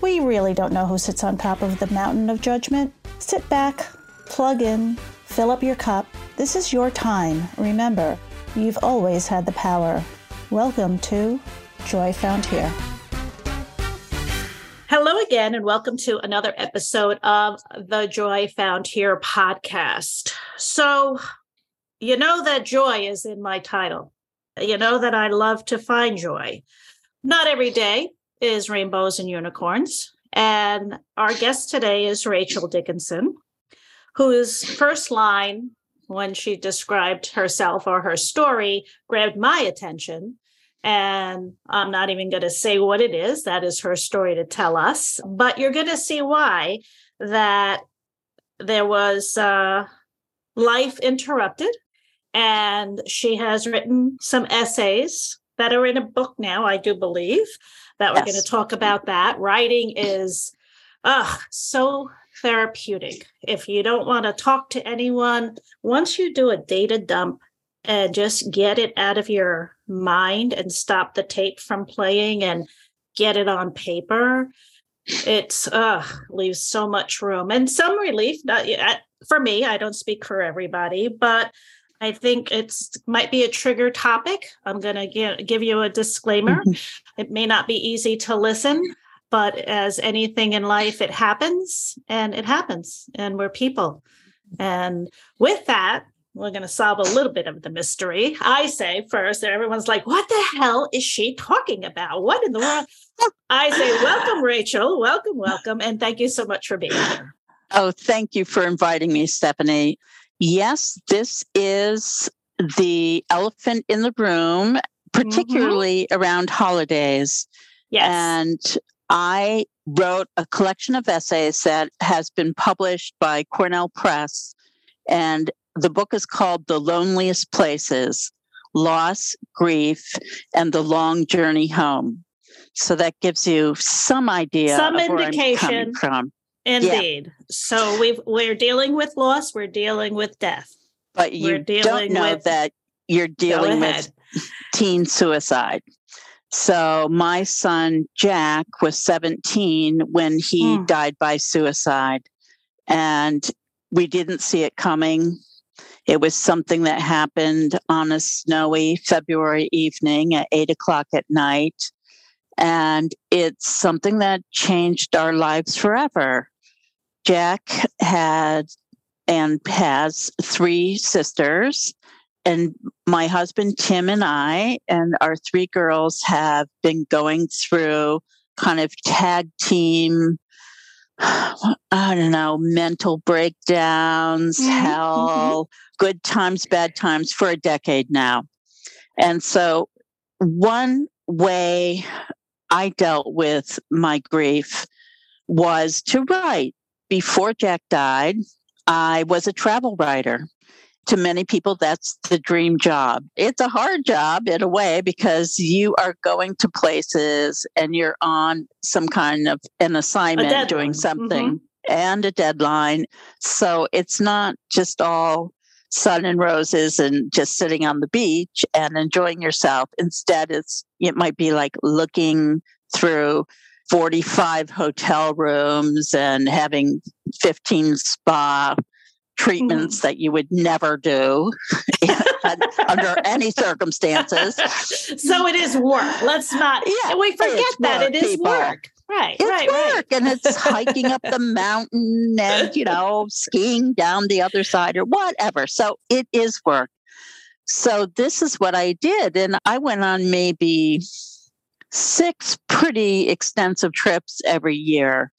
we really don't know who sits on top of the mountain of judgment. Sit back, plug in, fill up your cup. This is your time. Remember, you've always had the power. Welcome to Joy Found Here. Hello again, and welcome to another episode of the Joy Found Here podcast. So, you know that joy is in my title. You know that I love to find joy. Not every day, is Rainbows and Unicorns. And our guest today is Rachel Dickinson, whose first line when she described herself or her story grabbed my attention. And I'm not even going to say what it is. That is her story to tell us. But you're going to see why that there was uh, life interrupted. And she has written some essays that are in a book now, I do believe that we're yes. going to talk about that. Writing is uh, so therapeutic. If you don't want to talk to anyone, once you do a data dump and just get it out of your mind and stop the tape from playing and get it on paper, it's uh leaves so much room and some relief. Not for me, I don't speak for everybody, but I think it's might be a trigger topic. I'm going to give, you a disclaimer. Mm-hmm. It may not be easy to listen, but as anything in life, it happens and it happens, and we're people. And with that, we're going to solve a little bit of the mystery. I say first, everyone's like, what the hell is she talking about? What in the world? I say, welcome, Rachel. Welcome, welcome. And thank you so much for being here. Oh, thank you for inviting me, Stephanie. Yes, this is the elephant in the room, particularly mm-hmm. around holidays. Yes. And I wrote a collection of essays that has been published by Cornell Press. And the book is called The Loneliest Places Loss, Grief, and the Long Journey Home. So that gives you some idea, some indication from. Indeed. Yeah. So we we're dealing with loss, we're dealing with death. But you don't know with, that you're dealing with teen suicide. So my son Jack was 17 when he hmm. died by suicide. And we didn't see it coming. It was something that happened on a snowy February evening at eight o'clock at night. And it's something that changed our lives forever. Jack had and has three sisters. And my husband, Tim, and I, and our three girls have been going through kind of tag team, I don't know, mental breakdowns, mm-hmm. hell, good times, bad times for a decade now. And so, one way I dealt with my grief was to write before Jack died, I was a travel writer. To many people, that's the dream job. It's a hard job in a way because you are going to places and you're on some kind of an assignment doing something mm-hmm. and a deadline. So it's not just all sun and roses and just sitting on the beach and enjoying yourself. Instead, it's it might be like looking through 45 hotel rooms and having 15 spa treatments mm-hmm. that you would never do under any circumstances. So it is work. Let's not, yeah, we forget that it is people. work. Right, it's right, work right. and it's hiking up the mountain and, you know, skiing down the other side or whatever. So it is work. So this is what I did. And I went on maybe six pretty extensive trips every year.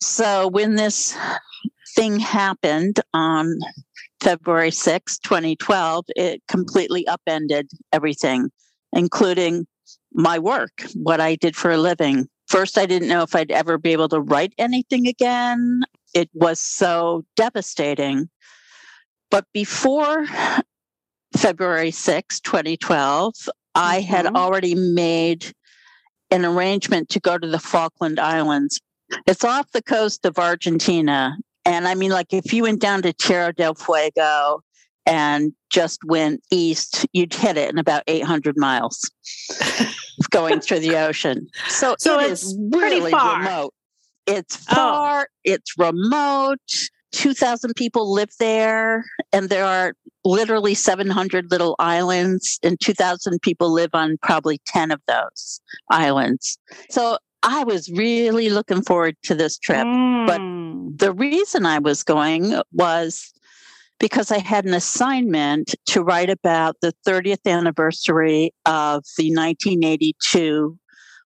So when this thing happened on February 6, 2012, it completely upended everything, including my work, what I did for a living. First, I didn't know if I'd ever be able to write anything again. It was so devastating. But before February 6, 2012, mm-hmm. I had mm-hmm. already made an arrangement to go to the Falkland Islands. It's off the coast of Argentina. And I mean, like if you went down to Tierra del Fuego and just went east, you'd hit it in about 800 miles going through the ocean. So, so it it's really far. remote. It's oh. far, oh. it's remote. 2,000 people live there, and there are literally 700 little islands, and 2,000 people live on probably 10 of those islands. So I was really looking forward to this trip. Mm. But the reason I was going was because I had an assignment to write about the 30th anniversary of the 1982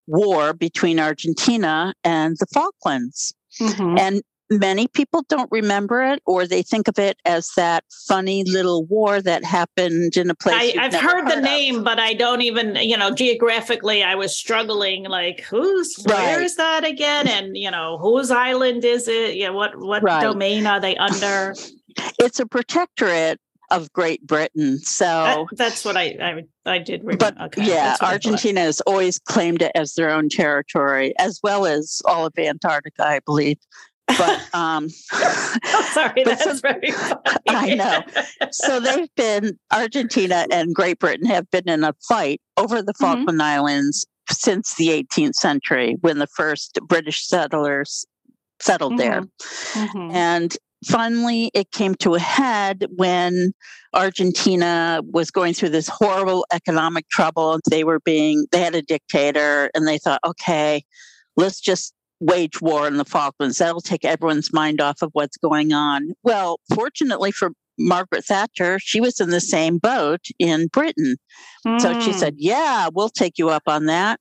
war between Argentina and the Falklands. Mm-hmm. And many people don't remember it or they think of it as that funny little war that happened in a place I, have heard, heard, the of. name but i don't even you know geographically i was struggling like who's right. where is that again and you know whose island is it yeah what what right. domain are they under it's a protectorate of Great Britain. So that, that's what I I, I did remember. But okay, yeah, Argentina has always claimed it as their own territory, as well as all of Antarctica, I believe. But um, oh, sorry, but that's very funny. I know. So they've been Argentina and Great Britain have been in a fight over the mm-hmm. Falkland mm-hmm. Islands since the 18th century, when the first British settlers settled mm-hmm. there. Mm-hmm. And finally it came to a head when Argentina was going through this horrible economic trouble. They were being, they had a dictator and they thought, okay, let's just wage war in the Falklands. That'll take everyone's mind off of what's going on. Well, fortunately for Margaret Thatcher, she was in the same boat in Britain. Mm. So she hmm. said, yeah, we'll take you up on that.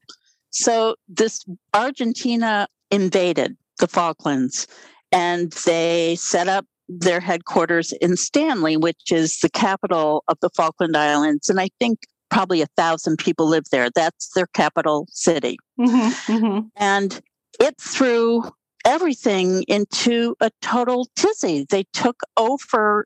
So this Argentina invaded the Falklands and they set up their headquarters in Stanley, which is the capital of the Falkland Islands. And I think probably a thousand people live there. That's their capital city. Mm-hmm, mm-hmm. And it threw everything into a total tizzy. They took over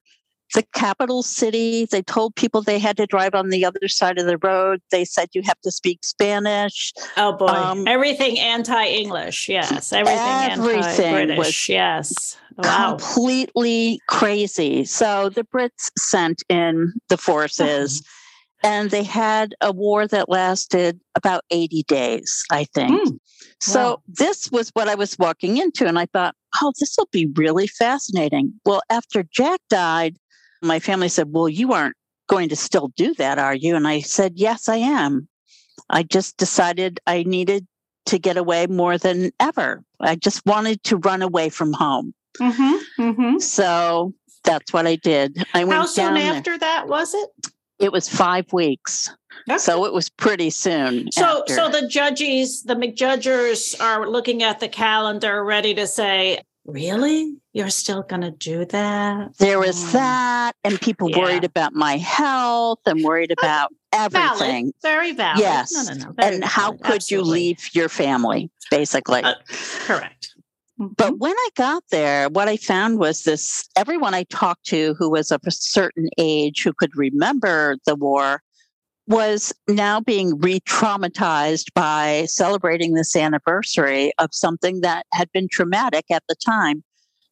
the capital city. They told people they had to drive on the other side of the road. They said you have to speak Spanish. Oh boy, um, everything anti-English. Yes, everything, everything anti-British. yes, wow. completely crazy. So the Brits sent in the forces. And they had a war that lasted about 80 days, I think. Mm. So wow. this was what I was walking into. And I thought, oh, this will be really fascinating. Well, after Jack died, my family said, Well, you aren't going to still do that, are you? And I said, Yes, I am. I just decided I needed to get away more than ever. I just wanted to run away from home. Mm-hmm, mm-hmm. So that's what I did. I went How soon after there. that was it? It was five weeks. So it was pretty soon. So, after. so the judges, the McJudgers, are looking at the calendar, ready to say, really you're still going to do that there was mm. that and people yeah. worried about my health and worried about everything valid. very valid yes no, no, no. and valid. how could Absolutely. you leave your family basically uh, correct but mm-hmm. when I got there, what I found was this everyone I talked to who was of a certain age who could remember the war was now being re traumatized by celebrating this anniversary of something that had been traumatic at the time.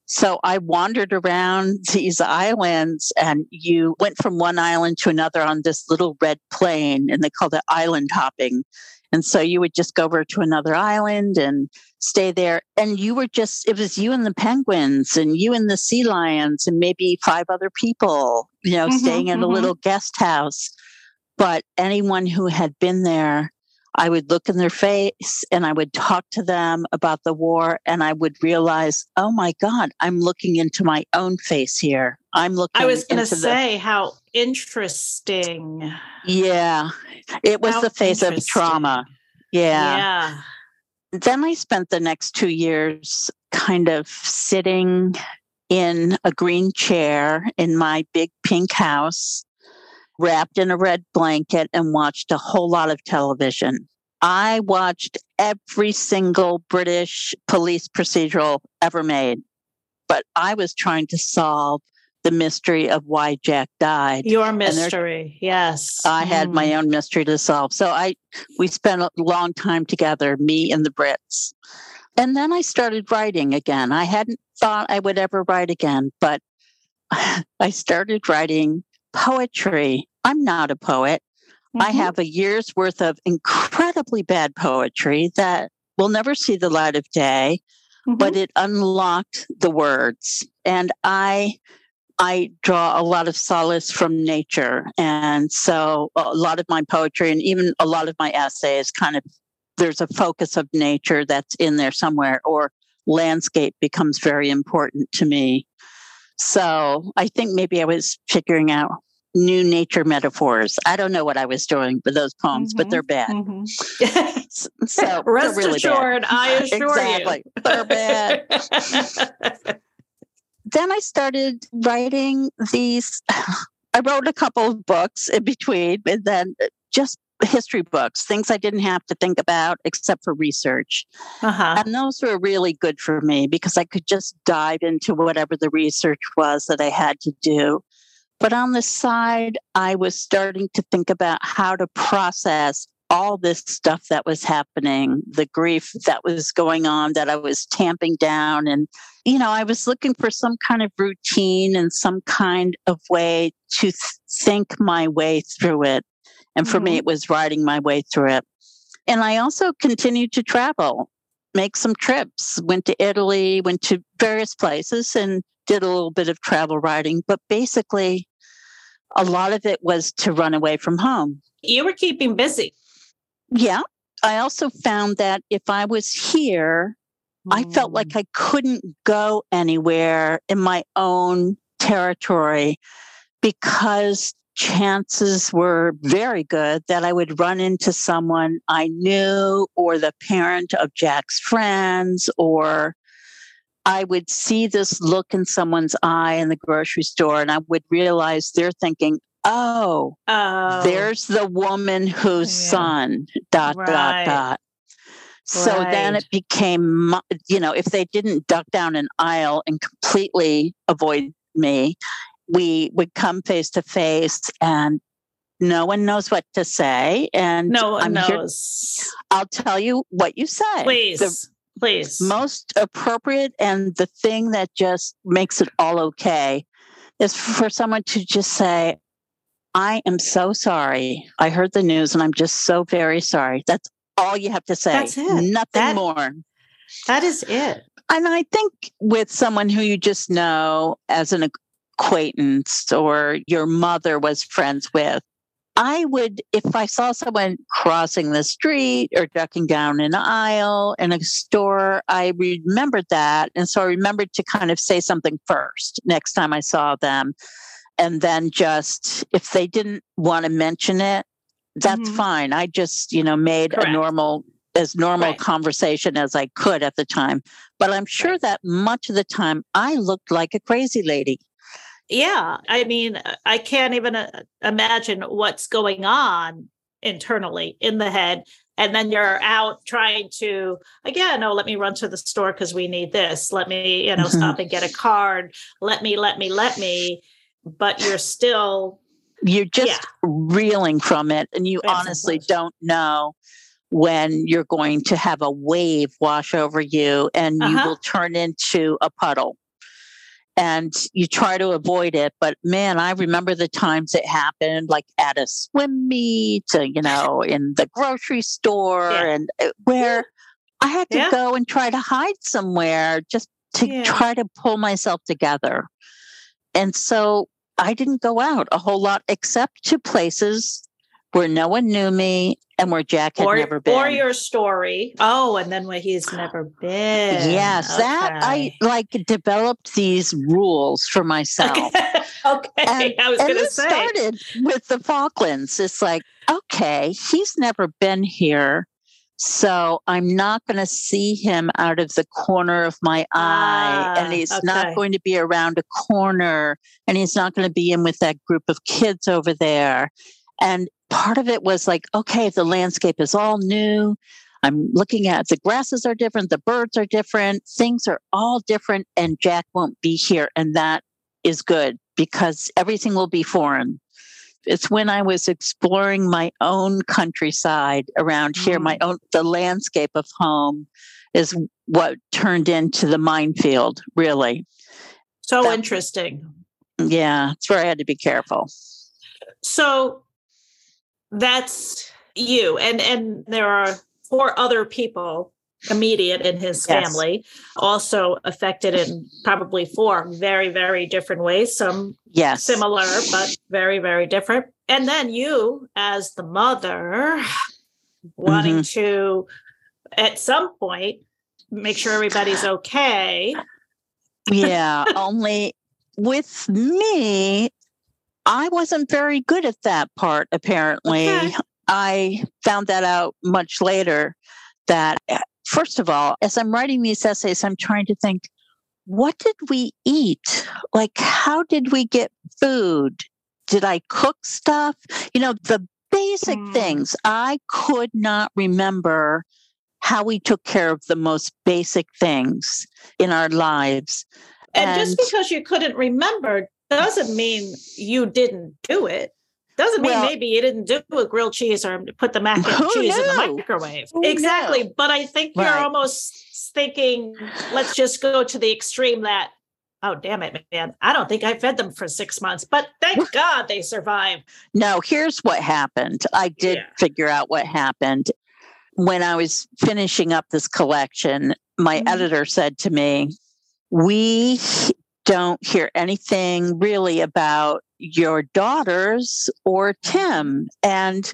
So I wandered around these islands and you went from one island to another on this little red plane and they called it island hopping. And so you would just go over to another island and stay there. And you were just, it was you and the penguins and you and the sea lions and maybe five other people, you know, mm-hmm, staying in mm-hmm. a little guest house. But anyone who had been there, I would look in their face and I would talk to them about the war and I would realize, oh my God, I'm looking into my own face here. I'm looking I was going to say the... how interesting. Yeah. It was how the face of trauma. Yeah. Yeah. Then I spent the next two years kind of sitting in a green chair in my big pink house, wrapped in a red blanket, and watched a whole lot of television. I watched every single British police procedural ever made, but I was trying to solve the mystery of why Jack died. Your mystery, yes. I had my mm. own mystery to solve. So I we spent a long time together, me and the Brits. And then I started writing again. I hadn't thought I would ever write again, but I started writing poetry. I'm not a poet. Mm-hmm. I have a year's worth of incredibly bad poetry that will never see the light of day, mm-hmm. but it unlocked the words. And I I draw a lot of solace from nature. And so a lot of my poetry and even a lot of my essays kind of there's a focus of nature that's in there somewhere or landscape becomes very important to me. So I think maybe I was figuring out new nature metaphors. I don't know what I was doing with those poems, mm-hmm, but they're bad. Mm-hmm. so rest really assured, bad. I assure exactly. you, they're bad. then I started writing these. I wrote a couple of books in between, and then just history books, things I didn't have to think about except for research. Uh-huh. And those were really good for me because I could just dive into whatever the research was that I had to do. But on the side, I was starting to think about how to process all this stuff that was happening, the grief that was going on that I was tamping down. And, you know, I was looking for some kind of routine and some kind of way to th- think my way through it. And for mm-hmm. me, it was riding my way through it. And I also continued to travel, make some trips, went to Italy, went to various places and did a little bit of travel writing. But basically, a lot of it was to run away from home. You were keeping busy. Yeah. I also found that if I was here, mm. I felt like mm. I couldn't go anywhere in my own territory because chances were very good that I would run into someone I knew or the parent of Jack's friends, or I would see this look in someone's eye in the grocery store and I would realize they're thinking, oh, oh. there's the woman whose oh, yeah. son, dot, right. dot, dot. So right. then it became, you know, if they didn't duck down an aisle and completely avoid me, we would come face to face and no one knows what to say. And no one I'm knows. Here, I'll tell you what you say. Please. The please. Most appropriate and the thing that just makes it all okay is for someone to just say, I am so sorry. I heard the news and I'm just so very sorry. That's all you have to say. That's it. Nothing that, more. That is it. And I think with someone who you just know as an acquaintance or your mother was friends with, I would, if I saw someone crossing the street or ducking down an aisle in a store, I remembered that. And so I remembered to kind of say something first next time I saw them. And then just, if they didn't want to mention it, that's mm-hmm. fine. I just, you know, made Correct. a normal, as normal right. conversation as I could at the time. But I'm sure right. that much of the time I looked like a crazy lady yeah i mean i can't even uh, imagine what's going on internally in the head and then you're out trying to again oh let me run to the store because we need this let me you know mm-hmm. stop and get a card let me let me let me but you're still you're just yeah. reeling from it and you honestly don't know when you're going to have a wave wash over you and uh-huh. you will turn into a puddle and you try to avoid it. But man, I remember the times it happened, like at a swim meet, uh, you know, in the grocery store, yeah. and uh, where yeah. I had to go and try to hide somewhere just to try to pull myself together. And so I didn't go out a whole lot except to places where no one knew me and where Jack had or, never been. Or your story. Oh, and then where he's never been. Yes, okay. that I like developed these rules for myself. Okay, okay. And, I was going to say. started with the Falklands. It's like, okay, he's never been here. So I'm not going to see him out of the corner of my eye. and ah, he's okay. not going to be around a corner. And he's not going to be in with that group of kids over there. And part of it was like, okay, the landscape is all new. I'm looking at the grasses are different, the birds are different, things are all different, and Jack won't be here. And that is good because everything will be foreign. It's when I was exploring my own countryside around mm. here, my mm. own, the landscape of home is what turned into the minefield, really. So that, interesting. Yeah, it's where I had to be careful. So that's you and and there are four other people immediate in his yes. family also affected in probably four very very different ways some yes similar but very very different and then you as the mother wanting mm-hmm. to at some point make sure everybody's okay yeah only with me I wasn't very good at that part, apparently. Okay. I found that out much later that, first of all, as I'm writing these essays, I'm trying to think, what did we eat? Like, how did we get food? Did I cook stuff? You know, the basic mm. things. I could not remember how we took care of the most basic things in our lives. And, and, just because you couldn't remember doesn't mean you didn't do it. Doesn't mean well, maybe you didn't do a grilled cheese or put the mac and cheese knew? in the microwave. Who exactly. Knew? But I think right. you're almost thinking, let's just go to the extreme that, oh, damn it, man. I don't think I fed them for six months, but thank God they survived. No, here's what happened. I did yeah. figure out what happened. When I was finishing up this collection, my mm-hmm. editor said to me, we don't hear anything really about your daughters or Tim. And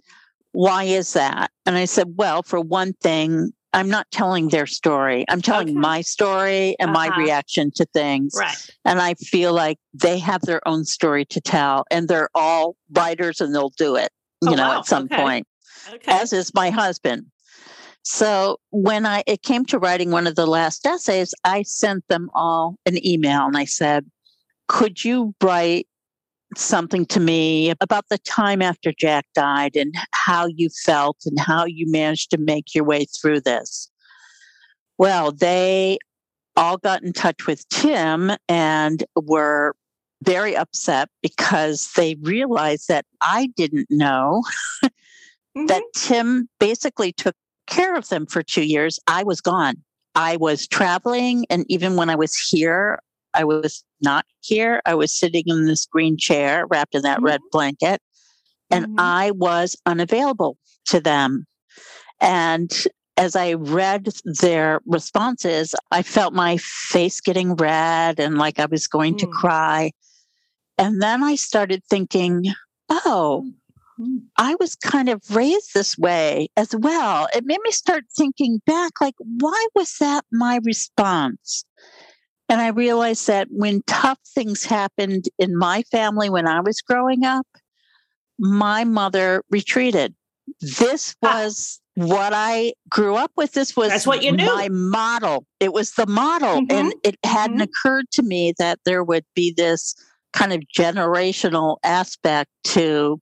why is that? And I said, well, for one thing, I'm not telling their story. I'm telling okay. my story and uh-huh. my reaction to things. Right. And I feel like they have their own story to tell and they're all writers and they'll do it, you oh, know, wow. at some okay. point. Okay. As is my husband. So when I it came to writing one of the last essays, I sent them all an email and I said, "Could you write something to me about the time after Jack died and how you felt and how you managed to make your way through this?" Well, they all got in touch with Tim and were very upset because they realized that I didn't know mm-hmm. that Tim basically took care of them for two years, I was gone. I was traveling. And even when I was here, I was not here. I was sitting in this green chair wrapped in that mm-hmm. red blanket, and mm-hmm. I was unavailable to them. And as I read their responses, I felt my face getting red and like I was going mm. to cry. And then I started thinking, oh, mm. I was kind of raised this way as well. It made me start thinking back like, why was that my response? And I realized that when tough things happened in my family when I was growing up, my mother retreated. This was ah. what I grew up with. This was That's what you knew. my model. It was the model. Mm-hmm. And it hadn't mm-hmm. occurred to me that there would be this kind of generational aspect to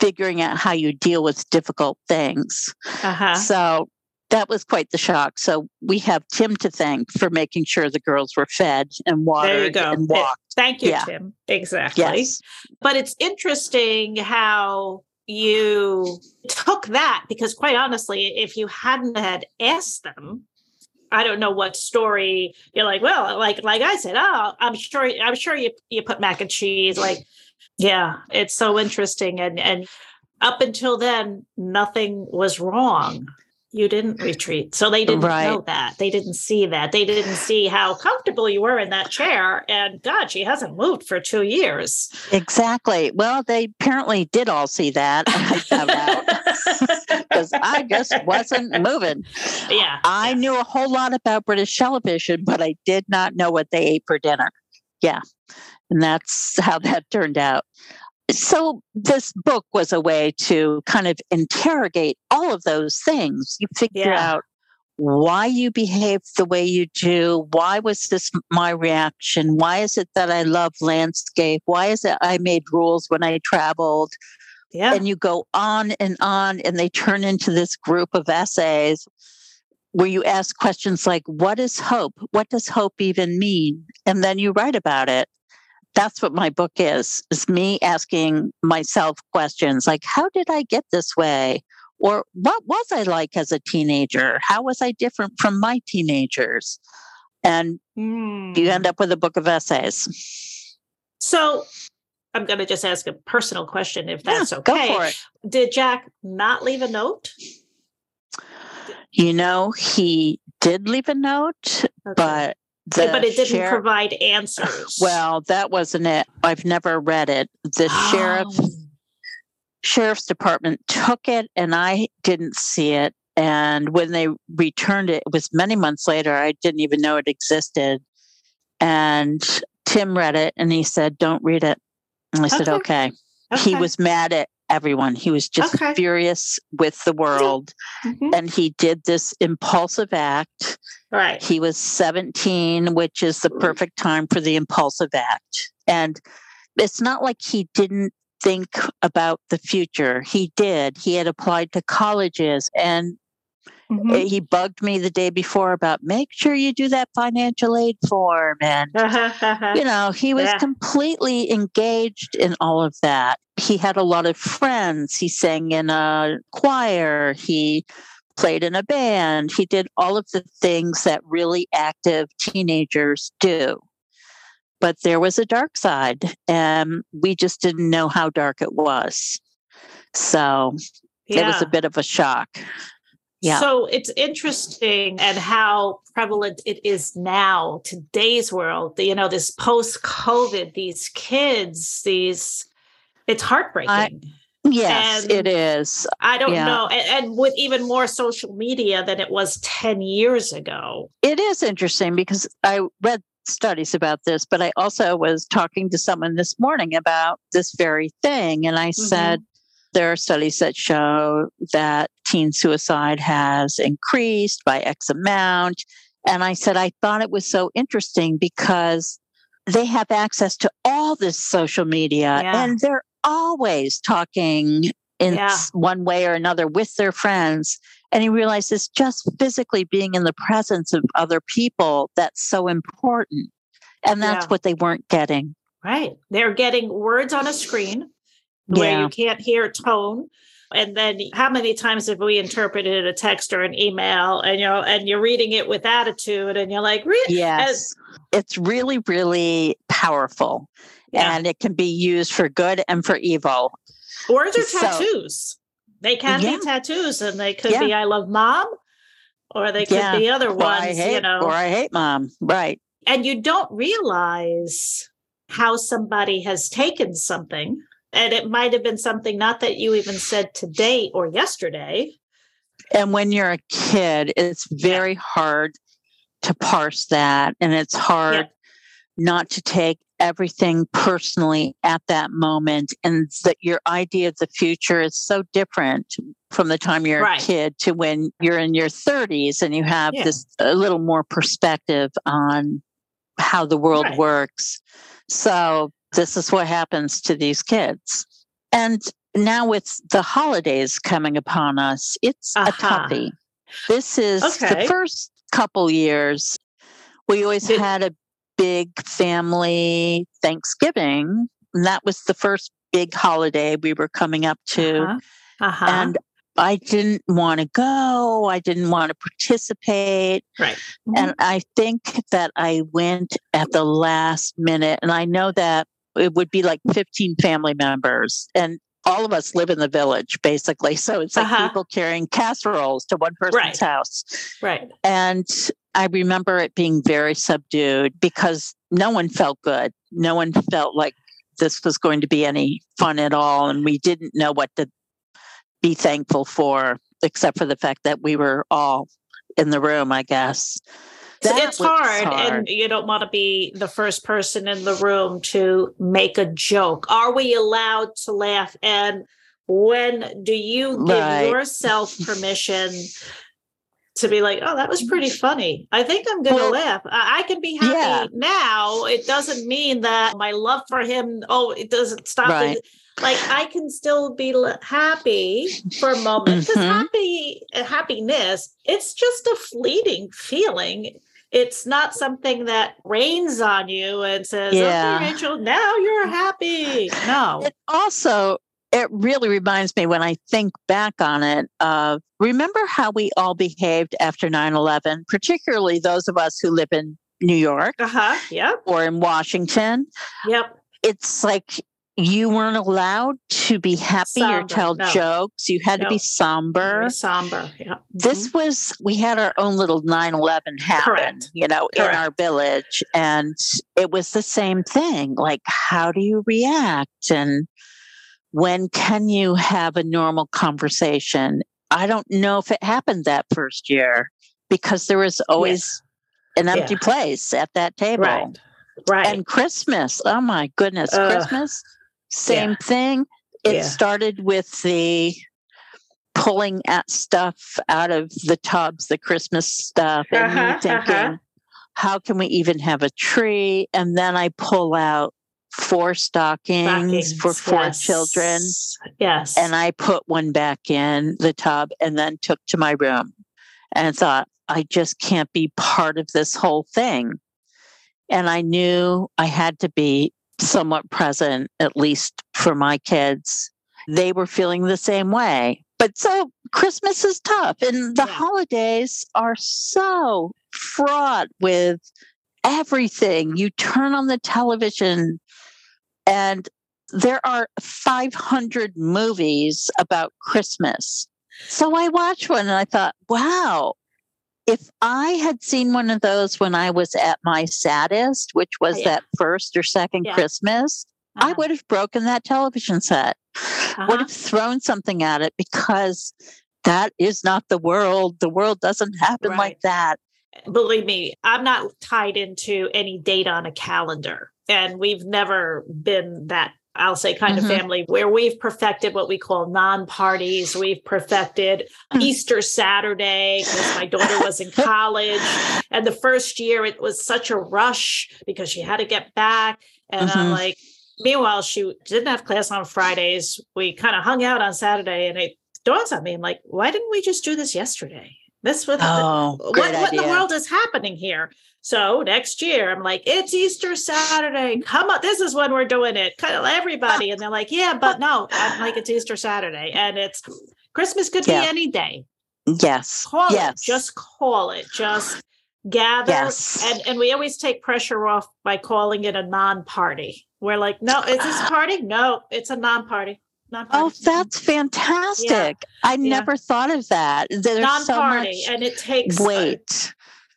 figuring out how you deal with difficult things. Uh-huh. So that was quite the shock. So we have Tim to thank for making sure the girls were fed and watered and walked. Thank you, yeah. Tim. Exactly. Yes. But it's interesting how you took that because quite honestly, if you hadn't had asked them, I don't know what story you're like, well, like like I said, oh, I'm sure I'm sure you you put mac and cheese like yeah, it's so interesting. And and up until then, nothing was wrong. you didn't retreat. So they didn't right. know that. They didn't see that. They didn't see how comfortable you were in that chair. And God, she hasn't moved for two years. Exactly. Well, they apparently did all see that. I found out because I just wasn't moving. Yeah. I yeah. knew a whole lot about British television, but I did not know what they ate for dinner. Yeah. And that's how that turned out. So, this book was a way to kind of interrogate all of those things. You figure yeah. out why you behave the way you do. Why was this my reaction? Why is it that I love landscape? Why is it I made rules when I traveled? Yeah. And you go on and on, and they turn into this group of essays where you ask questions like, What is hope? What does hope even mean? And then you write about it that's what my book is is me asking myself questions like how did i get this way or what was i like as a teenager how was i different from my teenagers and mm. you end hmm. up with a book of essays so i'm going to just ask a personal question if that's yeah, okay did jack not leave a note you know he did leave a note okay. but but it didn't provide answers. Well, that wasn't it. I've never read it. The oh. sheriff sheriff's department took it and I didn't see it. And when they returned it, it was many months later. I didn't even know it existed. And Tim read it and he said, Don't read it. And I okay. said, okay. okay. He was mad at everyone. He was just okay. furious with the world. Mm-hmm. And he did this impulsive act. Right. He was 17, which is the perfect time for the impulsive act. And it's not like he didn't think about the future. He did. He had applied to colleges and Mm-hmm. He bugged me the day before about make sure you do that financial aid form. And, you know, he was yeah. completely engaged in all of that. He had a lot of friends. He sang in a choir. He played in a band. He did all of the things that really active teenagers do. But there was a dark side, and we just didn't know how dark it was. So yeah. it was a bit of a shock. Yeah. So it's interesting and how prevalent it is now, today's world, you know, this post COVID, these kids, these, it's heartbreaking. I, yes, and it is. I don't yeah. know. And, and with even more social media than it was 10 years ago. It is interesting because I read studies about this, but I also was talking to someone this morning about this very thing. And I mm-hmm. said, there are studies that show that teen suicide has increased by X amount. And I said, I thought it was so interesting because they have access to all this social media yeah. and they're always talking in yeah. one way or another with their friends. And he realizes just physically being in the presence of other people, that's so important. And that's yeah. what they weren't getting. Right. They're getting words on a screen where yeah. you can't hear tone. And then how many times have we interpreted a text or an email and you know and you're reading it with attitude and you're like, really? Yes. it's really, really powerful. Yeah. And it can be used for good and for evil. Words are so, tattoos. They can yeah. be tattoos and they could be I love mom or they could be other ones, hate, you know. Or I hate mom. Right. And you don't realize how somebody has taken something and it might have been something not that you even said today or yesterday. And when you're a kid, it's very yeah. hard to parse that. And it's hard yeah. not to take everything personally at that moment. And that your idea of the future is so different from the time you're right. a kid to when you're in your 30s and you have yeah. this a little more perspective on how the world right. works. So this is what happens to these kids. And now with the holidays coming upon us, it's uh-huh. a toughie. This is okay. the first couple years. We always Did- had a big family Thanksgiving. And that was the first big holiday we were coming up to. Uh-huh. Uh-huh. And I didn't want to go. I didn't want to participate. Right. And I think that I went at the last minute. And I know that it would be like 15 family members. And all of us live in the village basically. So it's like uh-huh. people carrying casseroles to one person's right. house. Right. And I remember it being very subdued because no one felt good. No one felt like this was going to be any fun at all. And we didn't know what to be thankful for, except for the fact that we were all in the room, I guess. That it's hard, hard, and you don't want to be the first person in the room to make a joke. Are we allowed to laugh? And when do you give right. yourself permission to be like, oh, that was pretty funny. I think I'm going to well, laugh. I-, I, can be happy yeah. now. It doesn't mean that my love for him, oh, it doesn't stop. Right. Like I can still be happy for a moment because mm-hmm. happy happiness, it's just a fleeting feeling it's not something that rains on you and says, yeah. "Okay, Rachel, now you're happy." No. It also it really reminds me when I think back on it of remember how we all behaved after 9/11, particularly those of us who live in New York. Uh-huh. Yep. Or in Washington. Yep. It's like you weren't allowed to be happy somber, or tell no. jokes. You had no. to be somber. Be somber. Yeah. This mm-hmm. was we had our own little 9/11 happen, Correct. you know, Correct. in our village and it was the same thing. Like how do you react and when can you have a normal conversation? I don't know if it happened that first year because there was always yes. an empty yeah. place at that table. Right. Right. And Christmas. Oh my goodness. Christmas same yeah. thing. It yeah. started with the pulling at stuff out of the tubs, the Christmas stuff, and uh-huh, me thinking, uh-huh. how can we even have a tree? And then I pull out four stockings, stockings for four yes. children. Yes. And I put one back in the tub and then took to my room and thought, I just can't be part of this whole thing. And I knew I had to be somewhat present, at least for my kids. They were feeling the same way. But so Christmas is tough, and the yeah. holidays are so fraught with everything. You turn on the television, and there are 500 movies about Christmas. So I watched one and I thought, wow, if I had seen one of those when I was at my saddest, which was oh, yeah. that first or second yeah. Christmas, uh-huh. I would have broken that television set, uh-huh. would have thrown something at it because that is not the world. The world doesn't happen right. like that. Believe me, I'm not tied into any date on a calendar. And we've never been that I'll say kind mm-hmm. of family where we've perfected what we call non parties. We've perfected mm-hmm. Easter Saturday because my daughter was in college. And the first year it was such a rush because she had to get back. And mm-hmm. I'm like, meanwhile, she didn't have class on Fridays. We kind of hung out on Saturday and it dawns on me, I'm like, why didn't we just do this yesterday? This was oh, what, what in the world is happening here? So next year, I'm like, it's Easter Saturday. Come on, this is when we're doing it. Everybody, and they're like, yeah, but no, I'm like, it's Easter Saturday, and it's Christmas could yeah. be any day. Yes, call yes. it. Just call it. Just gather, yes. and and we always take pressure off by calling it a non-party. We're like, no, is this a party? No, it's a non-party. Oh, that's fantastic. Yeah. I yeah. never thought of that. There's non-party, so and it takes wait.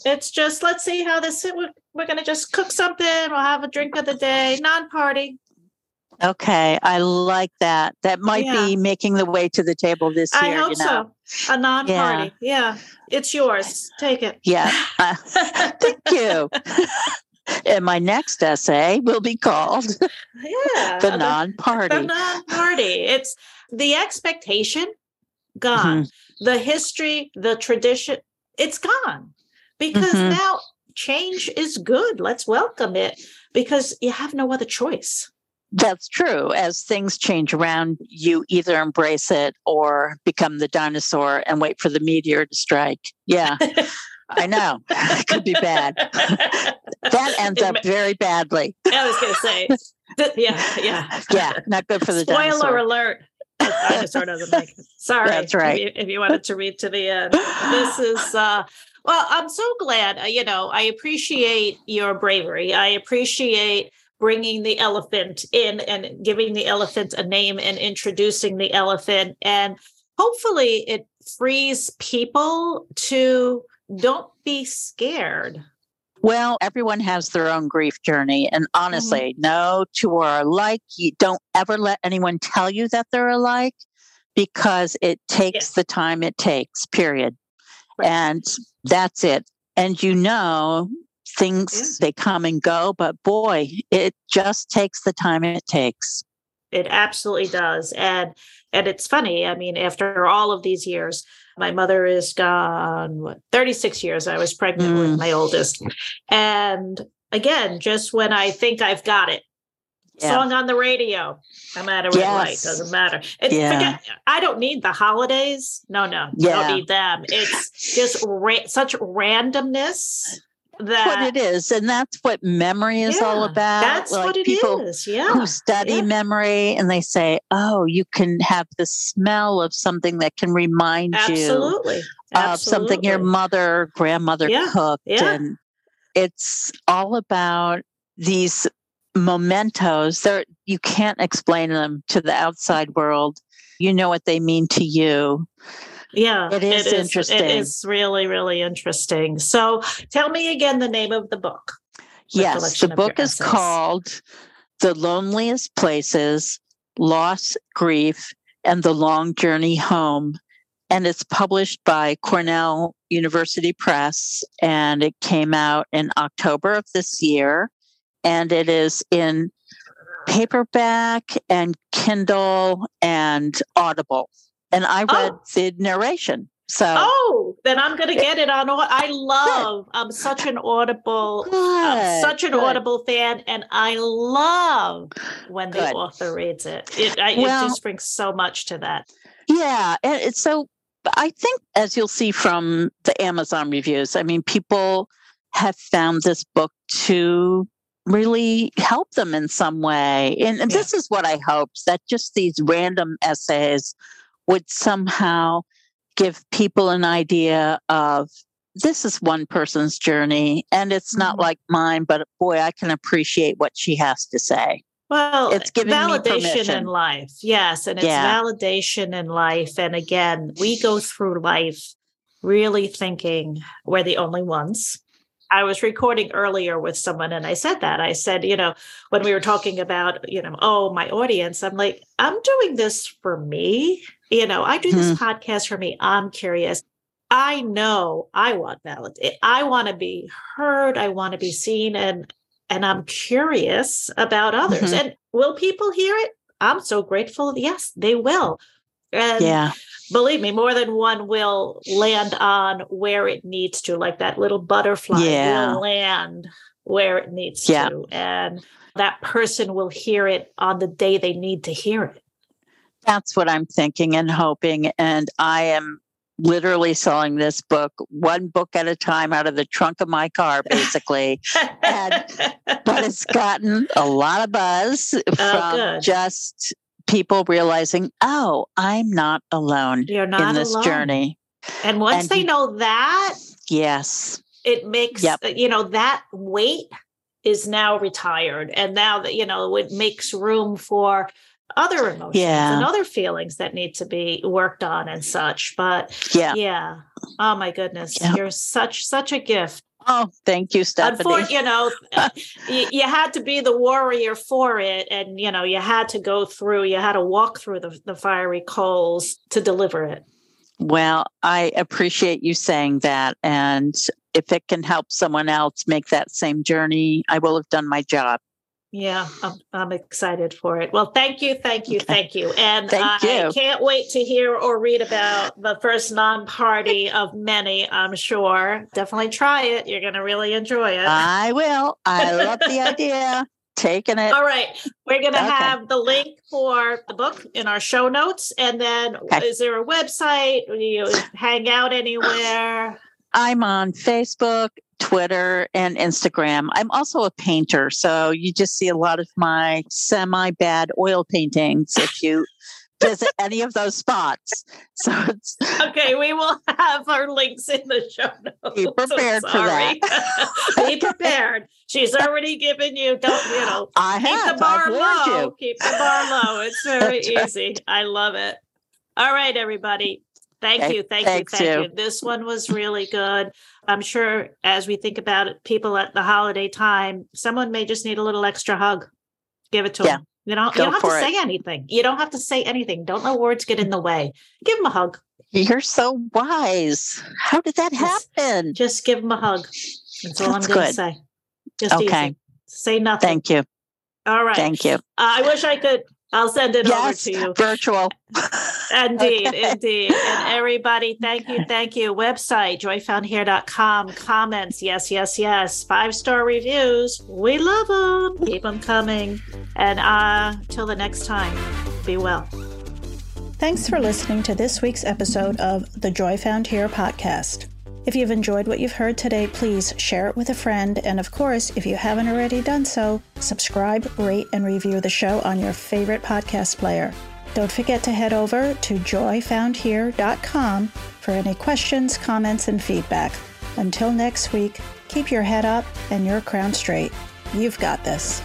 It's just let's see how this. We're, we're going to just cook something. We'll have a drink of the day, non-party. Okay, I like that. That might yeah. be making the way to the table this year. I hope you know? so. A non-party. Yeah. yeah. it's yours. Take it. Yeah, uh, thank you. and my next essay will be called yeah, the non-party. The non-party. It's the expectation gone. Mm-hmm. The history, the tradition, it's gone because mm-hmm. now change is good. Let's welcome it because you have no other choice. That's true. As things change around, you either embrace it or become the dinosaur and wait for the meteor to strike. Yeah. I know. It could be bad. that ends up very badly. I was going to say, yeah, yeah. Yeah, not good for the Spoiler dinosaur. alert. Dinosaur doesn't make it. Sorry. That's right. If you, if you wanted to read to the end. This is uh well, I'm so glad. Uh, you know, I appreciate your bravery. I appreciate bringing the elephant in and giving the elephant a name and introducing the elephant. And hopefully it frees people to don't be scared. Well, everyone has their own grief journey. And honestly, mm-hmm. no two are alike. You don't ever let anyone tell you that they're alike because it takes yes. the time it takes, period. Right. And that's it. And you know, things they come and go, but boy, it just takes the time it takes. It absolutely does. And and it's funny. I mean, after all of these years, my mother is gone what 36 years. I was pregnant mm. with my oldest. And again, just when I think I've got it, yeah. song on the radio, no matter what yes. light, doesn't matter. It's, yeah. forget, I don't need the holidays. No, no, yeah. I don't need them. It's just ra- such randomness that what it is and that's what memory is yeah, all about that's like what it people is. yeah who study yeah. memory and they say oh you can have the smell of something that can remind Absolutely. you Absolutely. of something your mother grandmother yeah. cooked and it's all about these mementos they you can't explain them to the outside world you know what they mean to you yeah, it is, it is interesting. It is really, really interesting. So tell me again the name of the book. Yes, the book is essays. called The Loneliest Places Loss, Grief, and the Long Journey Home. And it's published by Cornell University Press. And it came out in October of this year. And it is in paperback and Kindle and Audible and I read oh. the narration. So oh, then I'm going to get it on. I love. Good. I'm such an Audible. I'm such an Good. Audible fan, and I love when the Good. author reads it. It, I, well, it just brings so much to that. Yeah, and it's so. I think, as you'll see from the Amazon reviews, I mean, people have found this book to really help them in some way, and, and yeah. this is what I hoped that just these random essays would somehow give people an idea of this is one person's journey and it's not mm-hmm. like mine, but boy, I can appreciate what she has to say. Well, it's giving validation in life. Yes. And it's yeah. validation in life. And again, we go through life really thinking we're the only ones. I was recording earlier with someone and I said that. I said, you know, when we were talking about, you know, oh, my audience, I'm like, I'm doing this for me. You know, I do this mm-hmm. podcast for me. I'm curious. I know I want validation. I want to be heard. I want to be seen and and I'm curious about others. Mm-hmm. And will people hear it? I'm so grateful. Yes, they will. And yeah. Believe me, more than one will land on where it needs to, like that little butterfly yeah. will land where it needs yeah. to. And that person will hear it on the day they need to hear it. That's what I'm thinking and hoping. And I am literally selling this book one book at a time out of the trunk of my car, basically. and, but it's gotten a lot of buzz oh, from good. just people realizing, oh, I'm not alone You're not in this alone. journey. And once and they know that, yes, it makes yep. you know that weight is now retired, and now that you know it makes room for other emotions yeah. and other feelings that need to be worked on and such. But yeah, yeah. Oh my goodness, yeah. you're such such a gift. Oh, thank you, Stephanie. Unfor- you know, you, you, had to be the warrior for it, and you know, you had to go through, you had to walk through the, the fiery coals to deliver it. Well, I appreciate you saying that, and if it can help someone else make that same journey, I will have done my job. Yeah, I'm, I'm excited for it. Well, thank you, thank you, thank you. And thank I you. can't wait to hear or read about the first non party of many, I'm sure. Definitely try it. You're going to really enjoy it. I will. I love the idea. Taking it. All right. We're going to okay. have the link for the book in our show notes. And then okay. is there a website? Do you hang out anywhere? I'm on Facebook Twitter and Instagram. I'm also a painter, so you just see a lot of my semi bad oil paintings if you visit any of those spots. So it's okay. We will have our links in the show notes. Be prepared for that. Be prepared. She's already given you. Don't you know? I keep have. the bar low. You. Keep the bar low. It's very easy. I love it. All right, everybody. Thank you. Thank you. Thank you. you. This one was really good. I'm sure as we think about it, people at the holiday time, someone may just need a little extra hug. Give it to yeah. them. You know, Go you don't have to it. say anything. You don't have to say anything. Don't let words get in the way. Give them a hug. You're so wise. How did that just, happen? Just give them a hug. That's all That's I'm going to say. Just okay. Easy. Say nothing. Thank you. All right. Thank you. Uh, I wish I could I'll send it yes, over to you. Virtual. indeed, okay. indeed. And everybody, thank you, thank you. Website, joyfoundhere.com. Comments, yes, yes, yes. Five star reviews. We love them. Keep them coming. And uh till the next time, be well. Thanks for listening to this week's episode of the Joy Found Here podcast. If you've enjoyed what you've heard today, please share it with a friend. And of course, if you haven't already done so, subscribe, rate, and review the show on your favorite podcast player. Don't forget to head over to joyfoundhere.com for any questions, comments, and feedback. Until next week, keep your head up and your crown straight. You've got this.